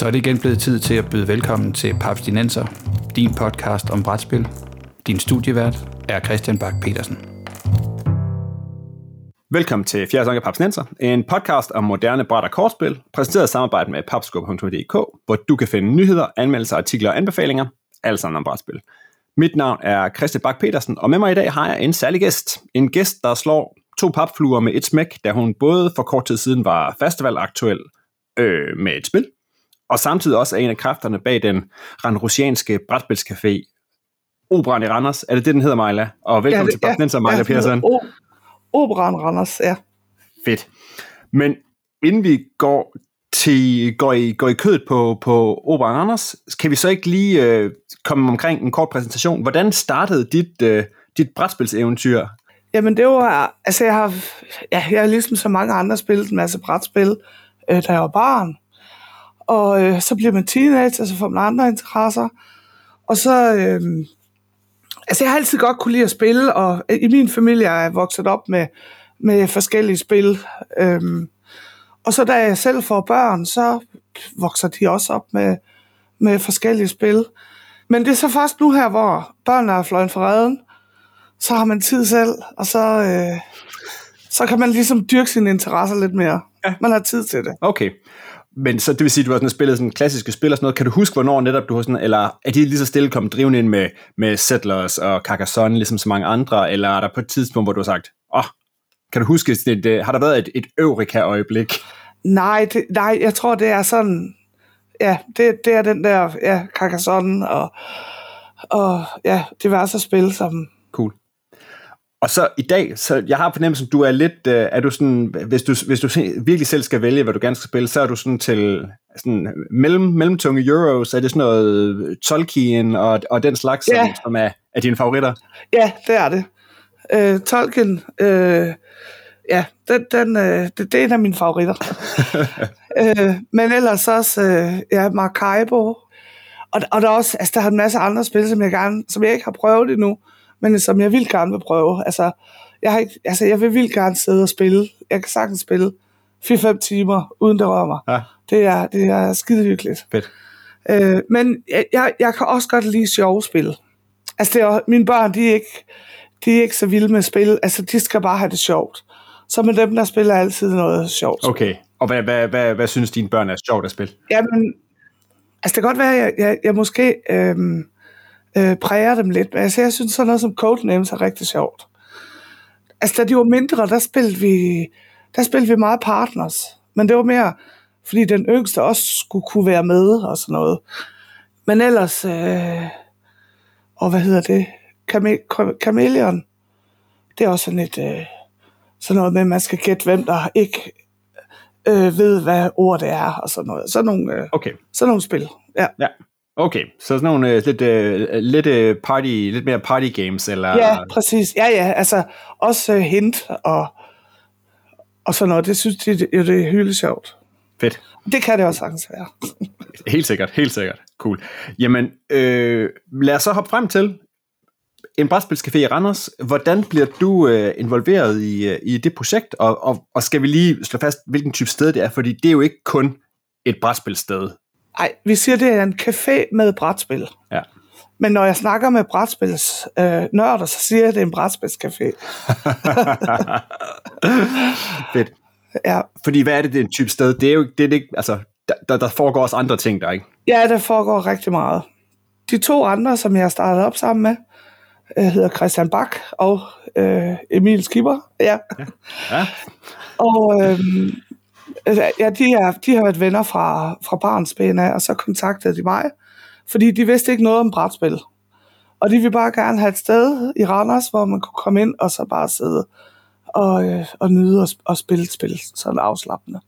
Så er det igen blevet tid til at byde velkommen til Papstinenser, din podcast om brætspil. Din studievært er Christian Bak petersen Velkommen til Fjerde Sange Papsnenser, en podcast om moderne bræt- og kortspil, præsenteret i samarbejde med papskub.dk, hvor du kan finde nyheder, anmeldelser, artikler og anbefalinger, alt sammen om brætspil. Mit navn er Christian Bak petersen og med mig i dag har jeg en særlig gæst. En gæst, der slår to papfluer med et smæk, da hun både for kort tid siden var festivalaktuel øh, med et spil, og samtidig også er en af kræfterne bag den randrusianske brætspilscafé Operan i Randers. Er det det, den hedder, Majla? Og velkommen ja, det, til Papsnenser, ja, Majla ja, Persson. Operan Randers, ja. Fedt. Men inden vi går til, går, i, går i kødet på, på Operan Randers, kan vi så ikke lige øh, komme omkring en kort præsentation. Hvordan startede dit, øh, dit brætspilseventyr? Jamen det var, altså jeg har, ja, jeg har ligesom så mange andre spillet en masse brætspil, øh, da jeg var barn. Og øh, så bliver man teenager, så får man andre interesser. Og så, øh, altså jeg har altid godt kunne lide at spille, og i min familie er jeg vokset op med, med forskellige spil. Øh, og så da jeg selv får børn, så vokser de også op med, med forskellige spil. Men det er så først nu her, hvor børnene er fløjet fra redden, så har man tid selv, og så, øh, så kan man ligesom dyrke sine interesser lidt mere. Ja. Man har tid til det. Okay. Men så det vil sige, at du har sådan spillet sådan klassiske spil og sådan noget. Kan du huske, hvornår netop du har sådan, eller er de lige så stille kommet drivende ind med, med Settlers og Carcassonne, ligesom så mange andre, eller er der på et tidspunkt, hvor du har sagt, åh, oh, kan du huske, det, det, har der været et, et Eureka-øjeblik? Nej, det, nej, jeg tror, det er sådan, ja, det, det er den der, ja, Carcassonne og, og ja, diverse spil, som, Cool. Og så i dag, så jeg har fornemmelsen, du er lidt, øh, er du sådan, hvis du, hvis du virkelig selv skal vælge, hvad du gerne skal spille, så er du sådan til sådan mellem, mellemtunge euros, er det sådan noget Tolkien og, og den slags, ja. som, som er, er dine favoritter? Ja, det er det. Øh, Tolkien, øh, ja, den, den, øh, det, det er en af mine favoritter. øh, men ellers også, øh, ja, Maracaibo, og, og der er også, altså der er en masse andre spil, som jeg, gerne, som jeg ikke har prøvet endnu, men som jeg vil gerne vil prøve. Altså, jeg, har ikke, altså, jeg vil vildt gerne sidde og spille. Jeg kan sagtens spille 4-5 timer, uden det rører mig. Ja. Det, er, det er skide hyggeligt. Fedt. Øh, men jeg, jeg, jeg kan også godt lide sjove spil. Altså, det er, mine børn, de er, ikke, de er ikke så vilde med spil. Altså, de skal bare have det sjovt. Så med dem, der spiller altid noget sjovt. Okay, og hvad, hvad, hvad, hvad synes dine børn er sjovt at spille? Jamen, altså det kan godt være, at jeg, jeg, jeg måske øhm, øh, præger dem lidt. Men altså, jeg synes sådan noget som Codenames er rigtig sjovt. Altså, da de var mindre, der spillede vi, der spillede vi meget partners. Men det var mere, fordi den yngste også skulle kunne være med og sådan noget. Men ellers, øh, og hvad hedder det? Chameleon. Det er også sådan et, øh, sådan noget med, at man skal gætte, hvem der ikke øh, ved, hvad ord det er, og sådan noget. Sådan nogle, øh, okay. sådan nogle spil. Ja. ja. Okay, så sådan nogle uh, lidt, uh, lidt, uh, party, lidt mere party games, eller? Ja, præcis. Ja, ja, altså også uh, hint og, og sådan noget. Det synes de, det, det er hylde sjovt. Fedt. Det kan det også sagtens være. helt sikkert, helt sikkert. Cool. Jamen, øh, lad os så hoppe frem til en brætspilscafé i Randers. Hvordan bliver du øh, involveret i, i det projekt, og, og, og skal vi lige slå fast, hvilken type sted det er, fordi det er jo ikke kun et brætspilsted. Nej, vi siger, det er en café med brætspil. Ja. Men når jeg snakker med brætspils øh, nørder, så siger jeg, at det er en brætspilscafé. Fedt. Ja. Fordi hvad er det, det er en type sted? Det er jo det er ikke, altså, der, der foregår også andre ting der, ikke? Ja, der foregår rigtig meget. De to andre, som jeg har startet op sammen med, øh, hedder Christian Bak og øh, Emil Skipper. Ja. ja. ja. og øh, Altså, ja, de, er, de har været venner fra, fra barnsben af, og så kontaktede de mig, fordi de vidste ikke noget om brætspil. Og de ville bare gerne have et sted i Randers, hvor man kunne komme ind og så bare sidde og, øh, og nyde og, og spille et spil, sådan afslappende.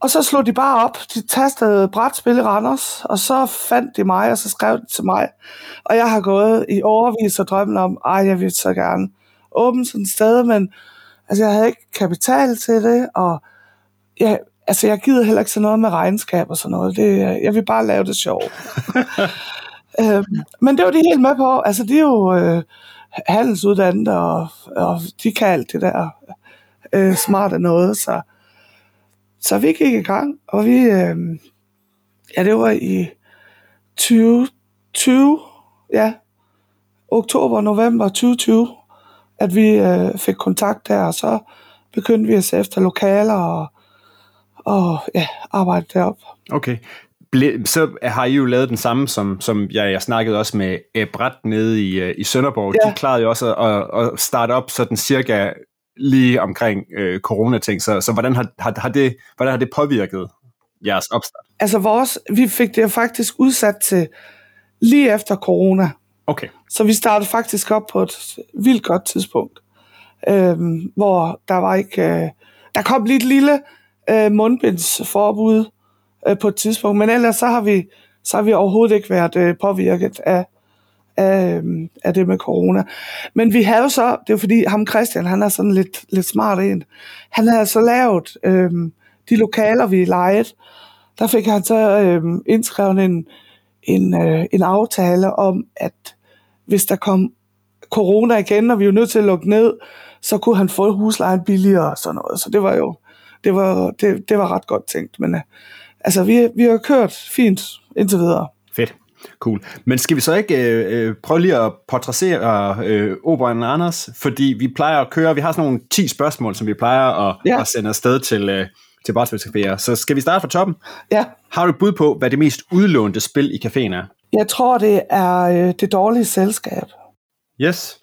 Og så slog de bare op, de tastede brætspil i Randers, og så fandt de mig, og så skrev de til mig. Og jeg har gået i overvis og drømmen om, ej, jeg vil så gerne åbne sådan et sted, men altså, jeg havde ikke kapital til det, og jeg, altså jeg gider heller ikke sådan noget med regnskab og sådan noget. Det, jeg vil bare lave det sjovt. øh, men det var de helt med på. Altså de er jo øh, handelsuddannet, og, og de kan alt det der øh, smarte noget. Så, så vi gik i gang, og vi, øh, Ja, det var i 2020, ja, oktober, november 2020, at vi øh, fik kontakt der, og så begyndte vi at se efter lokaler og, og ja, arbejde derop. Okay. Ble, så har I jo lavet den samme, som, som jeg, jeg snakkede også med Ebrat nede i, øh, i Sønderborg. Ja. De klarede jo også at, at starte op sådan cirka lige omkring øh, coronating. Så, så hvordan, har, har, har det, hvordan har det påvirket jeres opstart? Altså vores, vi fik det faktisk udsat til lige efter corona. Okay. Så vi startede faktisk op på et vildt godt tidspunkt, øh, hvor der var ikke... Øh, der kom lige et lille øh, mundbindsforbud øh, på et tidspunkt, men ellers så har vi, så har vi overhovedet ikke været øh, påvirket af, af, øhm, af det med corona. Men vi havde så, det er fordi ham Christian, han er sådan lidt, lidt smart en, han havde så lavet øh, de lokaler, vi lejede, der fik han så øh, indskrevet en, en, øh, en aftale om, at hvis der kom corona igen, og vi var nødt til at lukke ned, så kunne han få huslejen billigere og sådan noget. Så det var jo det var, det, det var ret godt tænkt. Men øh, altså, vi, vi har kørt fint indtil videre. Fedt. Cool. Men skal vi så ikke øh, øh prøve lige at portrættere øh, Oberon Anders? Fordi vi plejer at køre, vi har sådan nogle 10 spørgsmål, som vi plejer at, ja. at sende afsted til, øh, til Brætspilscaféer. Så skal vi starte fra toppen? Ja. Har du et bud på, hvad det mest udlånte spil i caféen er? Jeg tror, det er øh, det dårlige selskab. Yes.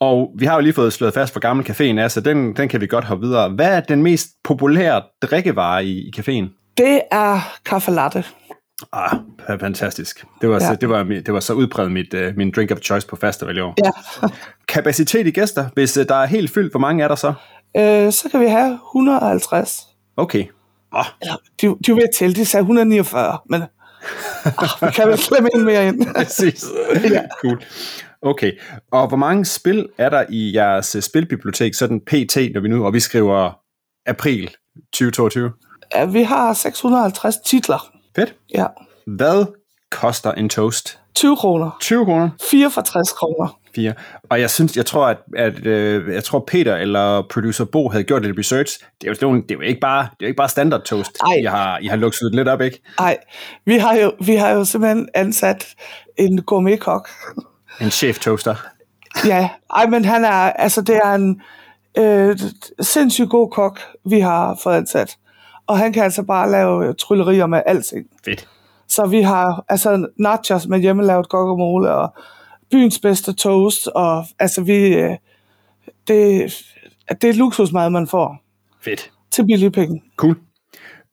Og vi har jo lige fået slået fast, hvor gammel caféen er, så den, den kan vi godt hoppe videre. Hvad er den mest populære drikkevare i, i caféen? Det er kaffe latte. Ah, fantastisk. Det var, ja. så, det var, det var så udbredt mit, uh, min drink of choice på festival i år. Ja. Kapacitet i gæster, hvis uh, der er helt fyldt, hvor mange er der så? Øh, så kan vi have 150. Okay. Oh. Eller, de, de er ved at tælle, de sagde 149, men oh, vi kan vel klemme en mere ind. Præcis. ja. Cool. Okay, og hvor mange spil er der i jeres øh, spilbibliotek, sådan PT, når vi nu, og vi skriver april 2022? Ja, vi har 650 titler. Fedt. Ja. Hvad koster en toast? 20 kroner. 20 kroner? 64 kroner. 4. Og jeg synes, jeg tror, at, at øh, jeg tror Peter eller producer Bo havde gjort lidt research. Det er jo, det er jo ikke bare, det er jo ikke bare standard toast. Ej. I har, I har lukset lidt op, ikke? Nej, vi har jo, vi har jo simpelthen ansat en gourmet-kok. En chef toaster. ja, ej, men han er, altså det er en øh, sindssygt god kok, vi har fået ansat. Og han kan altså bare lave tryllerier med alting. Fedt. Så vi har altså nachos med hjemmelavet guacamole og byens bedste toast, og altså vi, øh, det, det er luksusmad, man får. Fedt. Til billige penge. Cool.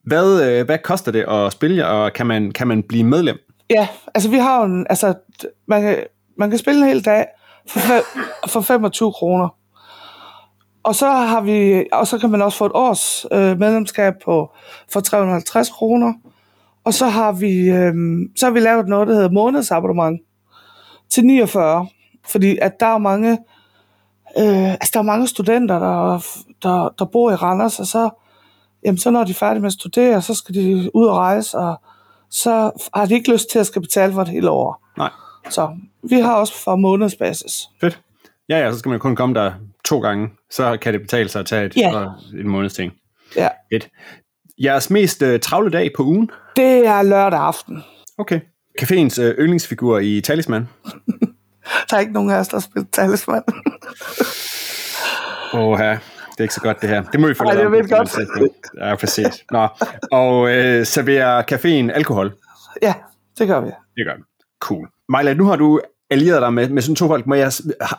Hvad, øh, hvad koster det at spille, og kan man, kan man blive medlem? Ja, altså vi har jo en, altså man kan, man kan spille en hel dag for, for 25 kroner. Og så har vi, og så kan man også få et års øh, medlemskab på for 350 kroner. Og så har vi, øh, så har vi lavet noget, der hedder månedsabonnement til 49. Fordi at der er mange, øh, altså der er mange studenter, der, der, der bor i Randers, og så, jamen, så når de er færdige med at studere, så skal de ud og rejse, og så har de ikke lyst til at skal betale for det hele år. Nej. Så vi har også for månedsbasis. Fedt. Ja, ja, så skal man kun komme der to gange, så kan det betale sig at tage et, ja. en måneds ting. Ja. Fedt. Jeres mest uh, travle dag på ugen? Det er lørdag aften. Okay. Caféens uh, yndlingsfigur i Talisman? der er ikke nogen af os, der spiller Talisman. Åh, ja. Det er ikke så godt, det her. Det må vi få Nej, det er godt. Ja, præcis. Nå. Og øh, serverer caféen alkohol? Ja, det gør vi. Det gør vi. Cool. Majla, nu har du allieret dig med, med sådan to folk. Må jeg,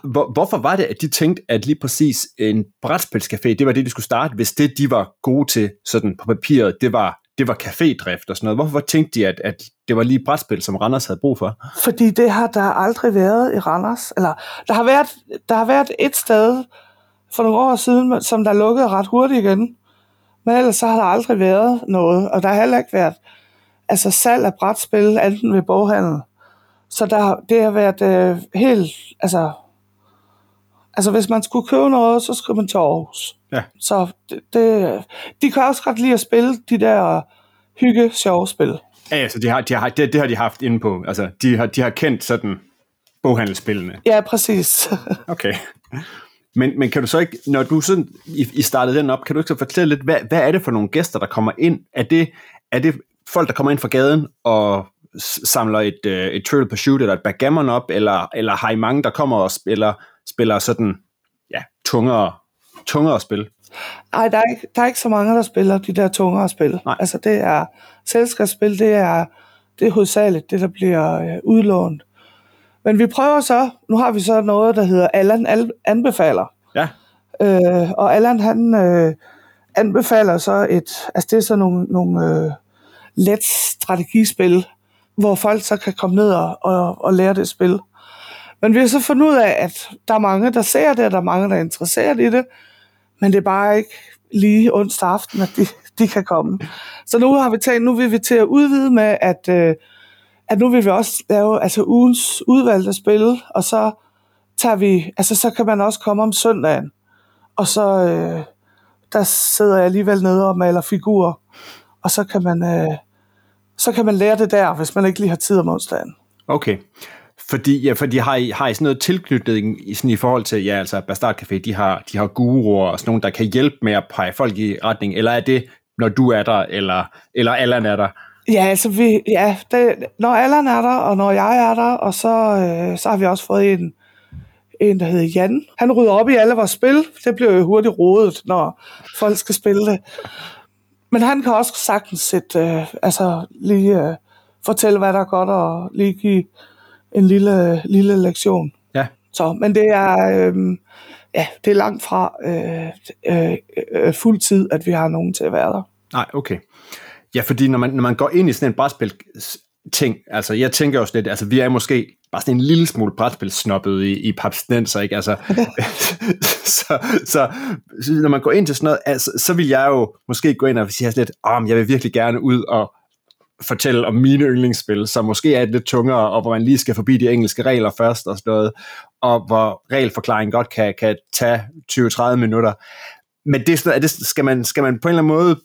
hvor, hvorfor var det, at de tænkte, at lige præcis en brætspilscafé, det var det, de skulle starte, hvis det, de var gode til sådan på papiret, det var, det var cafédrift og sådan noget. Hvorfor tænkte de, at, at det var lige brætspil, som Randers havde brug for? Fordi det har der aldrig været i Randers. Eller, der, har været, der har været et sted for nogle år siden, som der lukkede ret hurtigt igen. Men ellers så har der aldrig været noget, og der har heller ikke været altså salg af brætspil, enten ved boghandel så der, det har været øh, helt, altså, altså hvis man skulle købe noget, så skulle man til Aarhus. Ja. Så det, det, de kan også godt lide at spille de der hygge, sjove spil. Ja, altså de har, de har, det, det har de haft inde på, altså de har, de har kendt sådan boghandelsspillene. Ja, præcis. okay. Men, men kan du så ikke, når du sådan, I, I startede den op, kan du ikke så fortælle lidt, hvad, hvad er det for nogle gæster, der kommer ind? Er det, er det folk, der kommer ind fra gaden og samler et, øh, et Trivial Pursuit eller et backgammon op, eller, eller har I mange, der kommer og spiller, spiller sådan, ja, tungere, tungere spil? Nej, der er, ikke, der er ikke så mange, der spiller de der tungere spil. Nej. Altså det er selskabsspil, det er, det er hovedsageligt det, der bliver øh, udlånt. Men vi prøver så, nu har vi så noget, der hedder Allan anbefaler. Ja. Øh, og Allan han øh, anbefaler så et, altså det er så nogle, nogle øh, let strategispil, hvor folk så kan komme ned og, og, og lære det spil. Men vi har så fundet ud af, at der er mange, der ser det, og der er mange, der er interesseret i det, men det er bare ikke lige onsdag aften, at de, de kan komme. Så nu har vi tænkt, nu vil vi til at udvide med, at, øh, at nu vil vi også lave altså ugens udvalgte spil, og så tager vi, altså så kan man også komme om søndagen, og så øh, der sidder jeg alligevel nede og maler figurer, og så kan man, øh, så kan man lære det der, hvis man ikke lige har tid om onsdagen. Okay. Fordi, ja, fordi har, I, har I sådan noget tilknytning i, sådan i forhold til, ja, altså Bastard Café, de har, de har guruer og sådan nogen, der kan hjælpe med at pege folk i retning, eller er det, når du er der, eller, eller Allan er der? Ja, altså vi, ja, det, når Allan er der, og når jeg er der, og så, øh, så har vi også fået en, en, der hedder Jan. Han rydder op i alle vores spil. Det bliver jo hurtigt rodet, når folk skal spille det. Men han kan også sagtens sætte, øh, altså lige øh, fortælle, hvad der er godt, og lige give en lille, lille lektion. Ja. Så, men det er, øh, ja, det er langt fra øh, øh, øh, fuld tid, at vi har nogen til at være der. Nej, okay. Ja, fordi når man, når man går ind i sådan en brætspil ting, altså jeg tænker også lidt, altså vi er måske bare sådan en lille smule brætspil snobbet i, i papsnenser, ikke? Altså, så, så, så, når man går ind til sådan noget, altså, så vil jeg jo måske gå ind og sige lidt, om jeg vil virkelig gerne ud og fortælle om mine yndlingsspil, som måske er lidt tungere, og hvor man lige skal forbi de engelske regler først og sådan noget, og hvor regelforklaringen godt kan, kan tage 20-30 minutter. Men det er sådan, er det, skal, man, skal man på en eller anden måde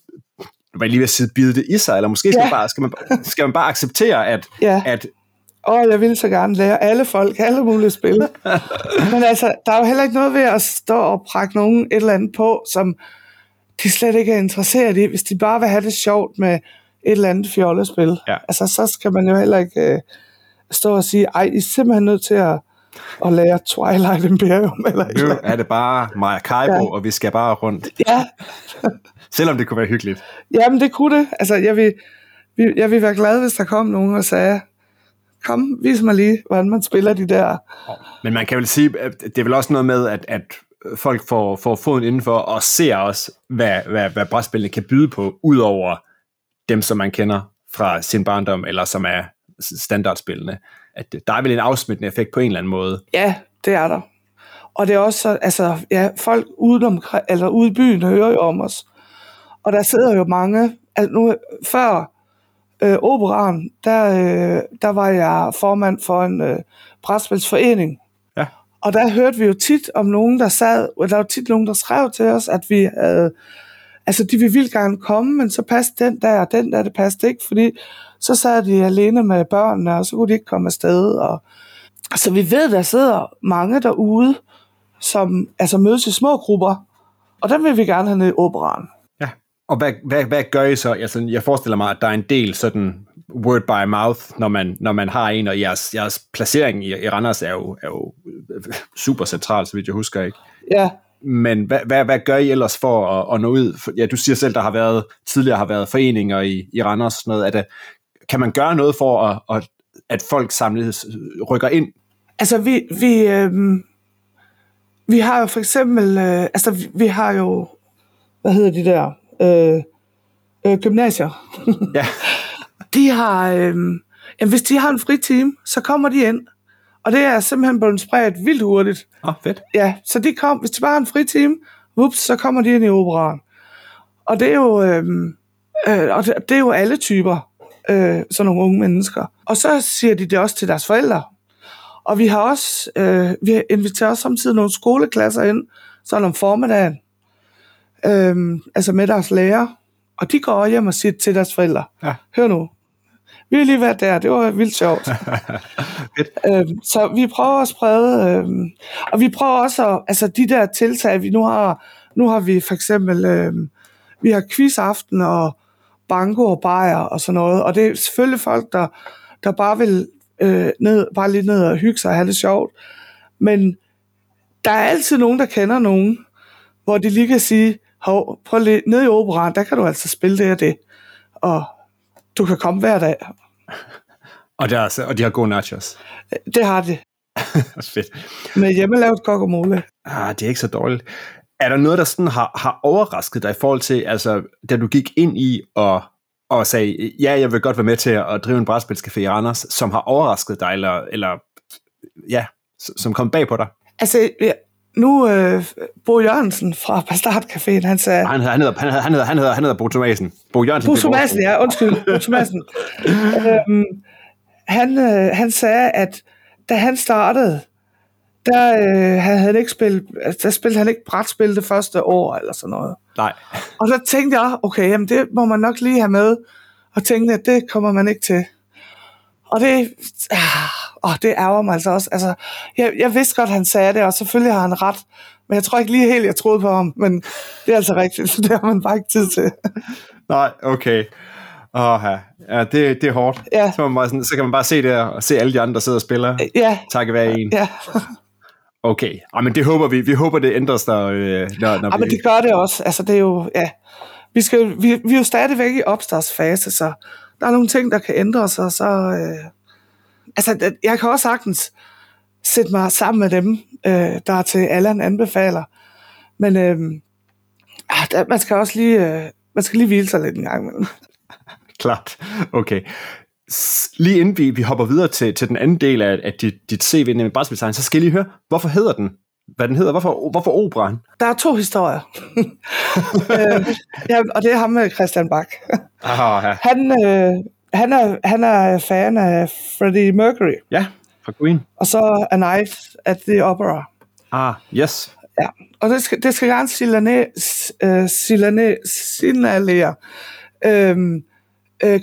var lige ved at sige, bide det i sig, eller måske skal, ja. man, bare, skal, man, skal man bare acceptere, at, ja. at og jeg vil så gerne lære alle folk, alle mulige spil. Men altså, der er jo heller ikke noget ved at stå og prakke nogen et eller andet på, som de slet ikke er interesseret i. Hvis de bare vil have det sjovt med et eller andet fjollespil. Ja. Altså, så skal man jo heller ikke uh, stå og sige, ej, I er simpelthen nødt til at, at lære Twilight Imperium. Eller nu er det bare Maracaibo, ja. og vi skal bare rundt. Ja. Selvom det kunne være hyggeligt. Jamen, det kunne det. Altså, jeg vil, jeg vil være glad, hvis der kom nogen og sagde, kom, vis mig lige, hvordan man spiller de der. Men man kan vel sige, at det er vel også noget med, at, at folk får, får foden indenfor og ser også, hvad, hvad, hvad brætspillene kan byde på, udover dem, som man kender fra sin barndom, eller som er standardspillene. At der er vel en afsmittende effekt på en eller anden måde. Ja, det er der. Og det er også, altså, ja, folk udenom, eller ude i byen hører jo om os. Og der sidder jo mange, altså nu, før øh, operan, der, øh, der var jeg formand for en øh, brætspilsforening. Ja. Og der hørte vi jo tit om nogen, der sad, og der var tit nogen, der skrev til os, at vi havde, altså de ville vildt gerne komme, men så passede den der, og den der, det passede ikke, fordi så sad de alene med børnene, og så kunne de ikke komme afsted. Og, altså vi ved, der sidder mange derude, som altså mødes i små grupper, og dem vil vi gerne have ned i operan. Og hvad, hvad, hvad gør I så? Altså, jeg forestiller mig, at der er en del sådan word by mouth, når man, når man har en, og jeres, jeres placering i, i Randers er jo, er jo super central, så vidt jeg husker, ikke? Ja. Men hvad, hvad, hvad gør I ellers for at, at nå ud? Ja, du siger selv, der har været, tidligere har været foreninger i, i Randers sådan noget. Er det, kan man gøre noget for, at, at, at folk samlet rykker ind? Altså, vi, vi, øh, vi har jo for eksempel, øh, altså, vi har jo, hvad hedder de der, øh, øh, gymnasier. ja. De har, øh, jamen, hvis de har en fri time, så kommer de ind. Og det er simpelthen blevet spredt vildt hurtigt. Oh, fedt. Ja, så de kom, hvis de bare har en fri time, whoops, så kommer de ind i operan. Og det er jo, øh, øh, og det, det er jo alle typer, øh, sådan nogle unge mennesker. Og så siger de det også til deres forældre. Og vi har også, øh, vi inviterer også samtidig nogle skoleklasser ind, sådan om formiddagen, øhm, altså med deres lærer, og de går hjem og siger til deres forældre, ja. hør nu, vi har lige været der, det var vildt sjovt. øhm, så vi prøver at sprede, øhm, og vi prøver også, at, altså de der tiltag, vi nu har, nu har vi for eksempel, øhm, vi har quizaften og banko og bajer og sådan noget. Og det er selvfølgelig folk, der, der bare vil øh, ned, bare lige ned og hygge sig og have det sjovt. Men der er altid nogen, der kender nogen, hvor de lige kan sige, hov, prøv lige, ned i operan, der kan du altså spille det og det. Og du kan komme hver dag. Og, der, er, og de har gode nachos. Det har de. Fedt. Med hjemmelavet guacamole. Ah, det er ikke så dårligt. Er der noget, der sådan har, har overrasket dig i forhold til, altså, da du gik ind i og, og sagde, ja, jeg vil godt være med til at drive en brætspilscafé i Randers, som har overrasket dig, eller, eller ja, som kom bag på dig? Altså, ja, nu øh, Bo Jørgensen fra Bastard Caféen, han sagde... Han, han, hedder, han, hedder, han, hedder, han, hedder, han hedder Bo Thomasen. Bo Jørgensen. Bo Thomasen, ja, undskyld. Bo Thomasen. øhm, han, øh, han sagde, at da han startede, der øh, havde han ikke spillet, altså, der spillede han ikke brætspil det første år, eller sådan noget. Nej. Og så tænkte jeg, okay, jamen det må man nok lige have med, og tænkte, at det kommer man ikke til. Og det, ah, åh, det ærger mig altså også. Altså, jeg, jeg vidste godt, han sagde det, og selvfølgelig har han ret. Men jeg tror ikke lige helt, jeg troede på ham. Men det er altså rigtigt, så det har man bare ikke tid til. Nej, okay. Åh, ja, det, det er hårdt. Ja. Så, man bare sådan, så kan man bare se det og se alle de andre, der sidder og spiller. Ja. Takke hver en. Ja. Okay, men det håber vi. Vi håber, det ændres der. Øh, når, når ja, vi... men det gør det også. Altså, det er jo, ja. Vi, skal, vi, vi er jo stadigvæk i opstartsfase, så der er nogle ting, der kan ændre sig, så... Øh, altså, jeg kan også sagtens sætte mig sammen med dem, øh, der til Allan anbefaler. Men øh, der, man skal også lige, øh, man skal lige hvile sig lidt en gang imellem. Klart. Okay. Lige inden vi, vi hopper videre til, til den anden del af, af dit, dit CV, nemlig brætspilsdesign, så skal jeg lige høre, hvorfor hedder den? Hvad den hedder? Hvorfor, hvorfor operan? Der er to historier. øh, ja, og det er ham med Christian Bak. Aha, ja. Han, øh, han, er, han er fan af Freddie Mercury. Ja, fra Queen. Og så A Night at the Opera. Ah, yes. Ja, og det skal, det skal gerne signalere, uh, signalere, signalere øhm, øh,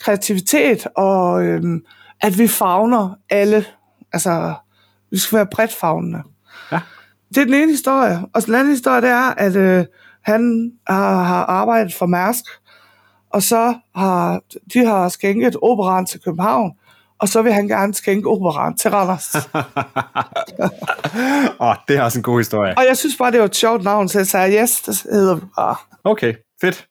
kreativitet, og øhm, at vi fagner alle. Altså, vi skal være bredt fagnende. Ja. Det er den ene historie. Og den anden historie, det er, at øh, han har, har arbejdet for Mærsk, og så har de har skænket operan til København, og så vil han gerne skænke operan til Randers. Åh, oh, det er også en god historie. Og jeg synes bare, det var et sjovt navn, så jeg sagde, yes, det hedder vi bare. Okay, fedt.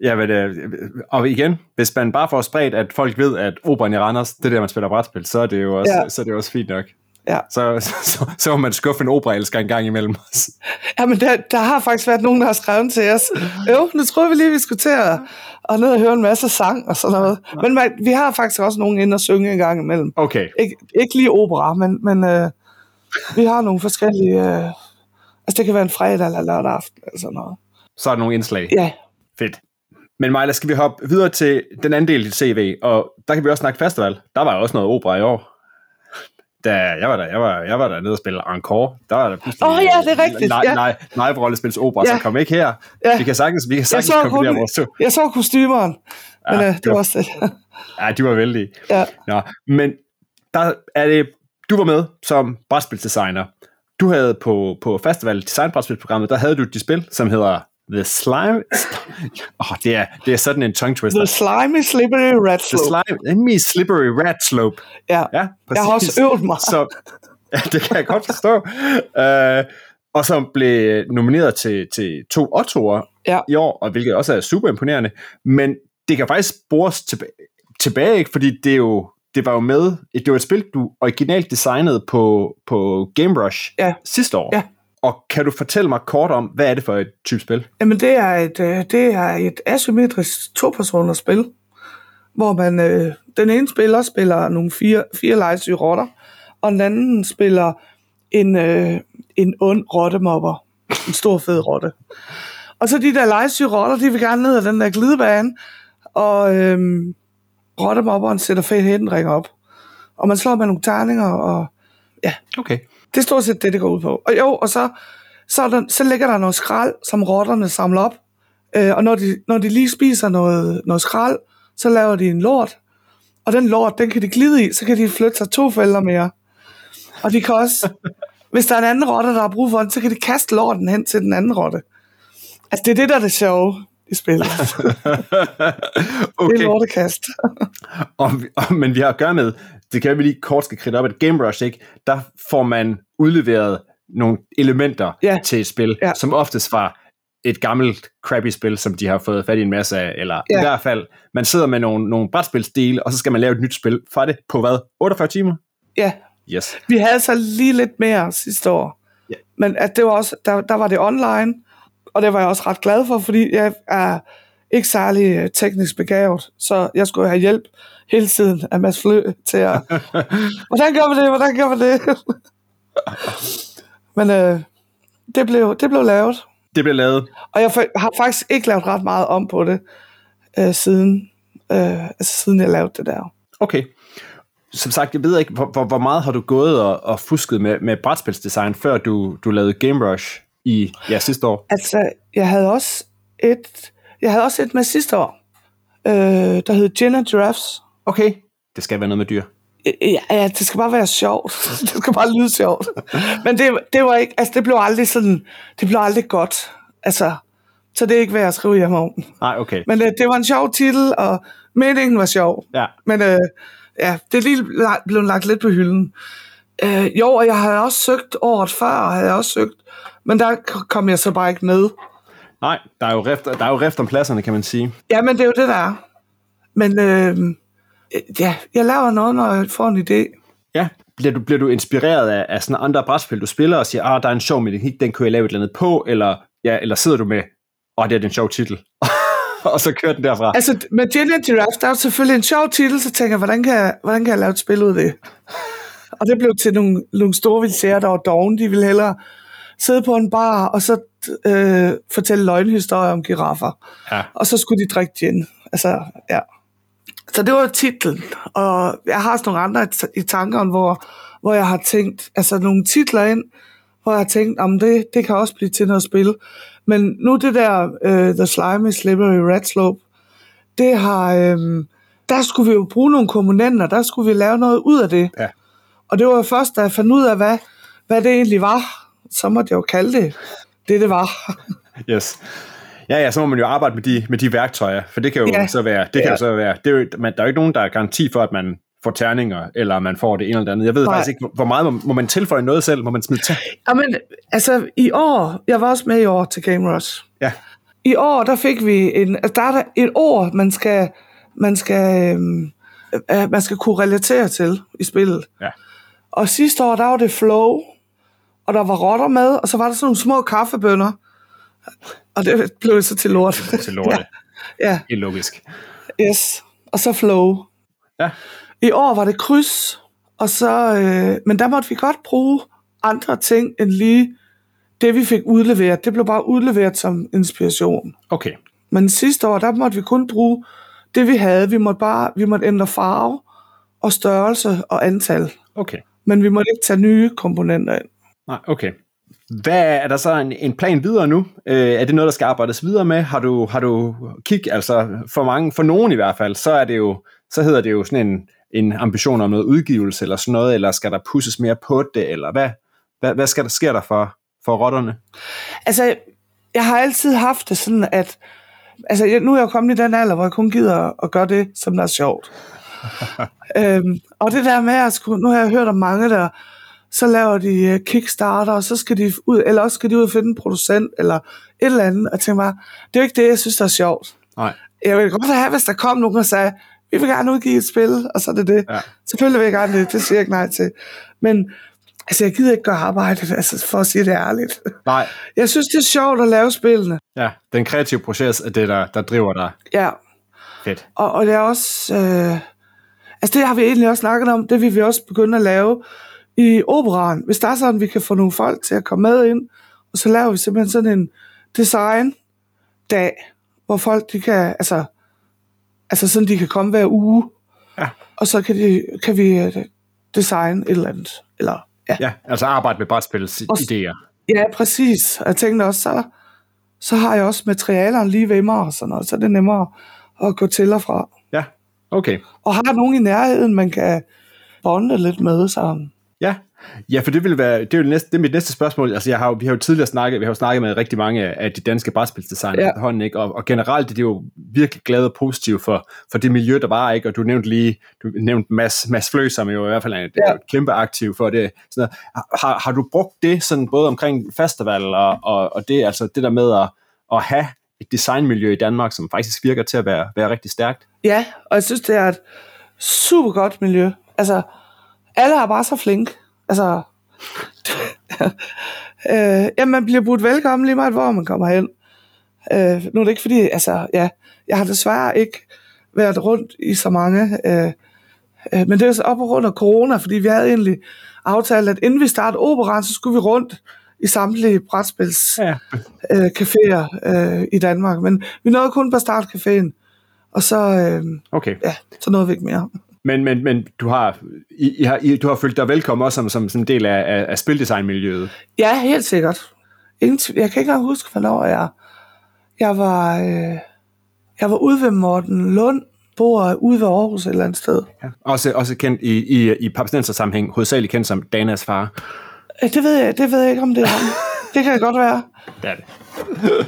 men, øh, og igen, hvis man bare får spredt, at folk ved, at operan i Randers, det er der, man spiller brætspil, så er det jo også, ja. så er det også fint nok. Ja. Så, så, så, så må man skuffe en operaelsker en gang imellem os. Ja, men der, der har faktisk været nogen, der har skrevet til os. Jo, nu troede vi lige, vi skulle til at, at ned og høre en masse sang og sådan noget. Men man, vi har faktisk også nogen inde og synge en gang imellem. Okay. Ik, ikke lige opera, men, men øh, vi har nogle forskellige... Øh, altså, det kan være en fredag eller lørdag aften eller sådan noget. Så er der nogle indslag. Ja. Fedt. Men Majla, skal vi hoppe videre til den anden del dit CV, og der kan vi også snakke festival. Der var jo også noget opera i år da jeg var der, jeg var, jeg var der nede og spille encore, der var der pludselig... Åh oh, ja, det er rigtigt. Nej, nej, nej, rollespils opera, ja. så kom ikke her. Ja. Vi kan sagtens, vi kan sagtens kombinere vores to. Jeg så kostymeren, ja, men uh, det, det var også det. ja, de var vældige. Ja. ja. Men der er det, du var med som brætspilsdesigner. Du havde på, på Festival Design Brætspilsprogrammet, der havde du et spil, som hedder The Slime... oh, det, er, det er sådan en tongue twister. The Slimy Slippery Rat Slope. The Slimy Slippery Rat Slope. Ja, ja jeg har også øvet mig. Så, ja, det kan jeg godt forstå. uh, og som blev nomineret til, til to Ottoer ja. i år, og hvilket også er super imponerende. Men det kan faktisk spores tilbage, tilbage ikke? fordi det er jo det var jo med, det var et spil, du originalt designede på, på Game Rush ja. sidste år. Ja. Og kan du fortælle mig kort om, hvad er det for et type spil? Jamen, det er et, øh, det er et asymmetrisk to-personers spil, hvor man, øh, den ene spiller spiller nogle fire, fire legesyge rotter, og den anden spiller en, øh, en ond rottemobber. En stor fed rotte. Og så de der legesyge rotter, de vil gerne ned ad den der glidebane, og øh, rottemobberen sætter fedt op. Og man slår med nogle terninger, og ja. Okay. Det er stort set det, det går ud på. Og jo, og så, så, er der, så ligger der noget skrald, som rotterne samler op. Øh, og når de, når de lige spiser noget, noget skrald, så laver de en lort. Og den lort, den kan de glide i, så kan de flytte sig to fælder mere. Og de kan også, hvis der er en anden rotte, der har brug for den, så kan de kaste lorten hen til den anden rotte. Altså, det er det, der er det sjove. I spillet. okay. Det er lortekast. og, og, men vi har at gøre med, det kan vi lige kort skal kridte op, at Game Rush, ikke? der får man udleveret nogle elementer ja. til et spil, ja. som oftest fra et gammelt crappy spil, som de har fået fat i en masse af, eller ja. i hvert fald, man sidder med nogle, nogle brætspilsdele, og så skal man lave et nyt spil fra det på hvad? 48 timer? Ja. Yes. Vi havde så lige lidt mere sidste år. Ja. Men at det var også, der, der var det online, og det var jeg også ret glad for, fordi jeg er ikke særlig øh, teknisk begavet, så jeg skulle have hjælp hele tiden af Mads Flø til at, hvordan gør vi det, hvordan gør vi det? Men øh, det, blev, det blev lavet. Det blev lavet. Og jeg har faktisk ikke lavet ret meget om på det, øh, siden, øh, altså siden jeg lavede det der. Okay. Som sagt, jeg ved ikke, hvor, hvor, hvor meget har du gået og, og fusket med, med brætspilsdesign, før du, du lavede Game Rush i ja, sidste år? Altså, jeg havde også et, jeg havde også et med sidste år, øh, der hed Gin and Giraffes. Okay. Det skal være noget med dyr. Ja, ja, det skal bare være sjovt. det skal bare lyde sjovt. Men det, det var ikke, altså det blev aldrig sådan, det blev aldrig godt. Altså, så det er ikke værd at skrive hjem om. Nej, okay. Men øh, det var en sjov titel, og meningen var sjov. Ja. Men øh, ja, det er lige blevet lagt lidt på hylden. Øh, jo, og jeg havde også søgt året før, havde jeg også søgt, men der kom jeg så bare ikke med. Nej, der er jo rift, der er jo rift om pladserne, kan man sige. Ja, men det er jo det, der er. Men øh, ja, jeg laver noget, når jeg får en idé. Ja, bliver du, bliver du inspireret af, af sådan andre brætspil, du spiller og siger, ah, der er en sjov mekanik, den kunne jeg lave et eller andet på, eller, ja, eller sidder du med, åh, oh, det er en sjov titel, og så kører den derfra. Altså, med Gillian Giraffe, der er selvfølgelig en sjov titel, så tænker jeg, hvordan kan jeg, hvordan kan jeg lave et spil ud af det? Og det blev til nogle, nogle store vildsager, der var doven, de ville hellere sidde på en bar, og så øh, fortælle løgnhistorier om giraffer. Ja. Og så skulle de drikke gin. Altså, ja. Så det var titlen, og jeg har også nogle andre i tankerne, hvor, hvor jeg har tænkt, altså nogle titler ind, hvor jeg har tænkt, om det, det kan også blive til noget spil. Men nu det der uh, The Slimy Slippery Red Slope, det har, um, der skulle vi jo bruge nogle komponenter, der skulle vi lave noget ud af det. Ja. Og det var først, da jeg fandt ud af, hvad, hvad det egentlig var, så måtte jeg jo kalde det det, det var. yes. Ja, ja, så må man jo arbejde med de, med de værktøjer, for det kan jo ja. så være, det kan ja. jo så være, det er jo, man, der er jo ikke nogen, der er garanti for, at man får terninger, eller man får det ene eller det andet. Jeg ved Nej. faktisk ikke, hvor meget må, må man tilføje noget selv? Må man smide til? Jamen, altså i år, jeg var også med i år til Game Rush. Ja. I år, der fik vi en, altså, der er der et ord, man skal, man skal, øhm, øh, man skal kunne relatere til i spillet. Ja. Og sidste år, der var det flow, og der var rotter med, og så var der sådan nogle små kaffebønder, og det blev så til lort. Til lort, ja. ja. Helt logisk. Yes, og så flow. Ja. I år var det kryds, og så, øh, men der måtte vi godt bruge andre ting end lige det, vi fik udleveret. Det blev bare udleveret som inspiration. Okay. Men sidste år, der måtte vi kun bruge det, vi havde. Vi måtte bare vi måtte ændre farve og størrelse og antal. Okay. Men vi måtte ikke tage nye komponenter ind. Nej, okay. Hvad er der så en, en plan videre nu? Øh, er det noget, der skal arbejdes videre med? Har du, har du kig, altså for mange, for nogen i hvert fald, så er det jo, så hedder det jo sådan en, en ambition om noget udgivelse eller sådan noget, eller skal der pusses mere på det, eller hvad, hvad, hvad skal der, sker der for, for rotterne? Altså, jeg har altid haft det sådan, at altså, nu er jeg kommet i den alder, hvor jeg kun gider at gøre det, som der er sjovt. øhm, og det der med, at skulle, nu har jeg hørt om mange, der så laver de uh, Kickstarter, og så skal de ud, eller også skal de ud og finde en producent, eller et eller andet, og tænker bare, det er jo ikke det, jeg synes, der er sjovt. Nej. Jeg vil godt have, hvis der kom nogen og sagde, vi vil gerne udgive et spil, og så er det det. Ja. Selvfølgelig vil jeg gerne det, det siger jeg ikke nej til. Men altså, jeg gider ikke gøre arbejde, altså, for at sige det ærligt. Nej. Jeg synes, det er sjovt at lave spillene. Ja, den kreative proces er det, der, der driver dig. Ja. Fedt. Og, og det er også... Øh, altså, det har vi egentlig også snakket om, det vil vi også begynde at lave i operan. Hvis der er sådan, vi kan få nogle folk til at komme med ind, og så laver vi simpelthen sådan en design-dag, hvor folk de kan, altså, altså sådan, de kan komme hver uge, ja. og så kan, de, kan vi uh, designe et eller andet. Eller, ja. ja, altså arbejde med brætspils idéer. Ja, præcis. Og jeg tænkte også, så, så har jeg også materialerne lige ved mig, og sådan noget, så er det nemmere at gå til og fra. Okay. Og har nogen i nærheden, man kan bonde lidt med, så Ja, ja for det vil være, det er jo næste, det er mit næste spørgsmål. Altså, jeg har, vi har jo tidligere snakket, vi har jo snakket med rigtig mange af de danske brætspilsdesignere ja. efterhånden, ikke? Og, og, generelt det er jo virkelig glad og positivt for, for det miljø, der var, ikke? Og du nævnte lige, du nævnte Mads, Mads Flø, som jo i hvert fald er, ja. er kæmpe aktiv for det. Sådan har, har du brugt det sådan både omkring festival og, og, og det, altså det der med at, at have et designmiljø i Danmark, som faktisk virker til at være, være rigtig stærkt? Ja, og jeg synes, det er et super godt miljø. Altså, alle er bare så flink. Altså, øh, ja, man bliver budt velkommen lige meget, hvor man kommer hen. Øh, nu er det ikke fordi, altså, ja, jeg har desværre ikke været rundt i så mange, øh, øh, men det er så op og rundt af corona, fordi vi havde egentlig aftalt, at inden vi startede operan, så skulle vi rundt i samtlige brætspils ja. øh, caféer øh, i Danmark, men vi nåede kun på startcaféen, og så, øh, okay. ja, så nåede vi ikke mere. Men, men, men du, har, I, I har, I, du har følt dig velkommen også som, som, som en del af, af, af spildesignmiljøet? Ja, helt sikkert. Ingen, jeg kan ikke engang huske, hvornår jeg... Jeg var, øh, jeg var ude ved Morten Lund, bor ude ved Aarhus et eller andet sted. Ja. Også, også kendt i, i, i papsnenser-sammenhæng, hovedsageligt kendt som Danas far. Det ved jeg, det ved jeg ikke, om det er ham. det kan godt være. Det er det.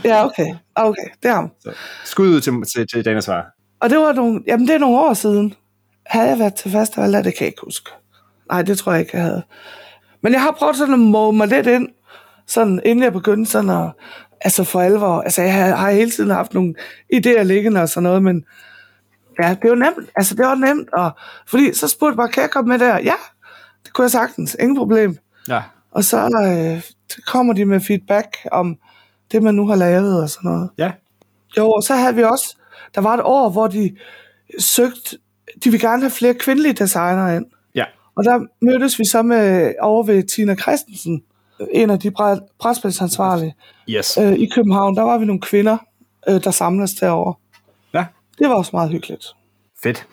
ja, okay. Okay, det er ham. Så, skud ud til, til, til Danas far. Og det var nogle, jamen det er nogle år siden. Havde jeg været til festival, det kan jeg ikke huske. Nej, det tror jeg ikke, jeg havde. Men jeg har prøvet sådan at måle mig lidt ind, sådan, inden jeg begyndte sådan at, altså for alvor, altså jeg har, har hele tiden haft nogle idéer liggende og sådan noget, men ja, det var nemt, altså det var nemt, og fordi så spurgte jeg bare, kan jeg komme med der? Ja, det kunne jeg sagtens, ingen problem. Ja. Og så øh, kommer de med feedback om det, man nu har lavet og sådan noget. Ja. Jo, og så havde vi også, der var et år, hvor de søgte de vil gerne have flere kvindelige designere ind. Ja. Og der mødtes vi så med over ved Tina Christensen, en af de brætspilsansvarlige yes. øh, i København. Der var vi nogle kvinder, øh, der samles derovre. Ja. Det var også meget hyggeligt. Fedt.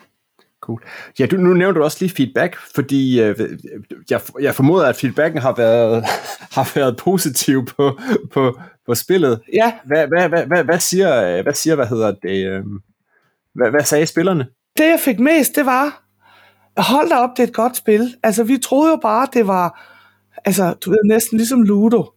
Cool. Ja, du, nu nævnte du også lige feedback, fordi øh, jeg, jeg formoder, at feedbacken har været, har været positiv på, på, på spillet. Ja. Hvad, hvad, hvad, hvad, hvad, siger, hvad siger, hvad hedder det, øh, hvad, hvad sagde spillerne? det jeg fik mest, det var, hold da op, det er et godt spil. Altså, vi troede jo bare, det var, altså, du ved, næsten ligesom Ludo.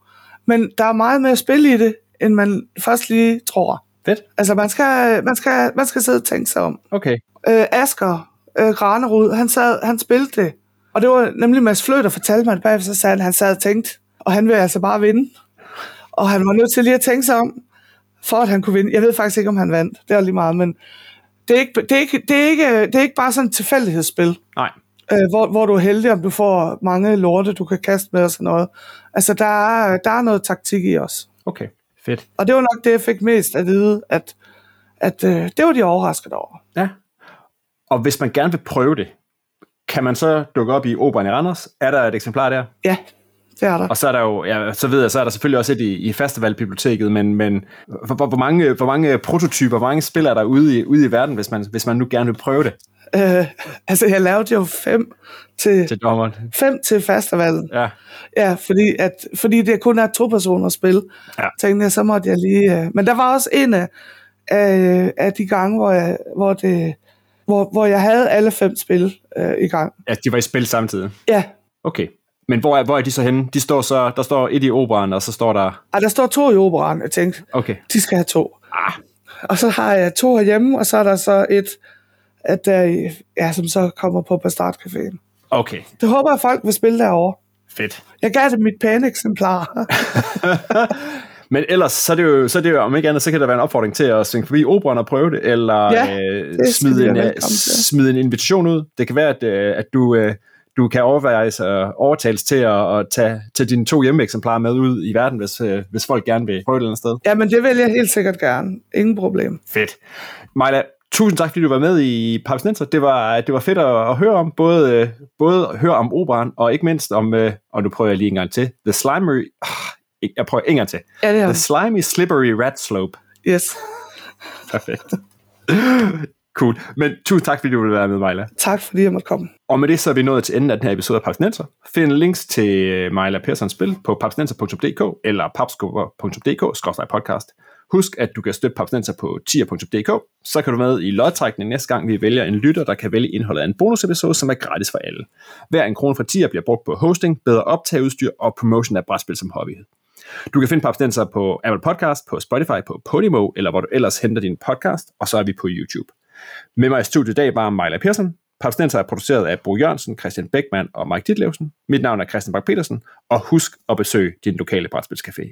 Men der er meget mere spil i det, end man først lige tror. Fedt. Altså, man skal, man skal, man skal sidde og tænke sig om. Okay. Øh, Asger øh, Granerud, han, sad, han spillede det. Og det var nemlig Mads Flø, der fortalte mig det bagefter, så sagde han, han sad og tænkte, og han ville altså bare vinde. Og han var nødt til lige at tænke sig om, for at han kunne vinde. Jeg ved faktisk ikke, om han vandt. Det er lige meget, men det er ikke, det er ikke, det er ikke, det er ikke bare sådan et tilfældighedsspil. Nej. Øh, hvor, hvor du er heldig, om du får mange lorte, du kan kaste med og sådan noget. Altså, der er, der er noget taktik i os. Okay, fedt. Og det var nok det, jeg fik mest at vide, at, at øh, det var de overrasket over. Ja. Og hvis man gerne vil prøve det, kan man så dukke op i Operen i Randers? Er der et eksemplar der? Ja, det er der. Og så er der jo, ja, så ved jeg, så er der selvfølgelig også et i, i festivalbiblioteket, men, men hvor, hvor, mange, hvor mange prototyper, hvor mange spil er der ude i, ude i verden, hvis man, hvis man nu gerne vil prøve det? Øh, altså, jeg lavede jo fem til, til dommeren. Fem til festivalen. Ja. Ja, fordi, at, fordi det kun er to personer spil, ja. tænkte jeg, så måtte jeg lige... Uh, men der var også en af, af, af de gange, hvor jeg, hvor, det, hvor, hvor jeg havde alle fem spil uh, i gang. Ja, de var i spil samtidig? Ja. Okay. Men hvor er, hvor er de så henne? De står så, der står et i operan, og så står der... Ah, der står to i operan, jeg tænkte. Okay. De skal have to. Ah. Og så har jeg to herhjemme, og så er der så et, at der, ja, som så kommer på Bastard Caféen. Okay. Det håber jeg, folk vil spille derovre. Fedt. Jeg gav det mit pæne eksemplar. Men ellers, så er, det jo, så er det jo, om ikke andet, så kan der være en opfordring til at svinge forbi operan og prøve det, eller ja, øh, smide, en, øh, smide en invitation ud. Det kan være, at, øh, at du, øh, du kan overveje at overtales til at, at tage, tage dine to hjemmeeksemplarer med ud i verden, hvis, øh, hvis folk gerne vil prøve et eller andet sted. Ja, men det vil jeg helt sikkert gerne. Ingen problem. Fedt. Majla, tusind tak, fordi du var med i Papsnenser. Det var, det var fedt at, at høre om, både, både at høre om operan, og ikke mindst om, og nu prøver jeg lige en gang til, The Slimy, jeg prøver en gang til. Ja, det er. The Slimy Slippery Rat Slope. Yes. Perfekt. Cool. Men tusind tak, fordi du ville være med, Majla. Tak, fordi jeg måtte komme. Og med det så er vi nået til enden af den her episode af Papsnenser. Find links til Majla Perssons spil på papsnenser.dk eller papskubber.dk-podcast. Husk, at du kan støtte Papsnenser på tier.dk, så kan du med i lodtrækningen næste gang, vi vælger en lytter, der kan vælge indholdet af en bonusepisode, som er gratis for alle. Hver en krone fra tier bliver brugt på hosting, bedre optageudstyr og promotion af brætspil som hobby. Du kan finde Papstenser på Apple Podcast, på Spotify, på Podimo, eller hvor du ellers henter din podcast, og så er vi på YouTube. Med mig i studiet i dag var Maja Persson. Papstenser er produceret af Bo Jørgensen, Christian Beckmann og Mike Ditlevsen. Mit navn er Christian Bak petersen og husk at besøge din lokale brætspilscafé.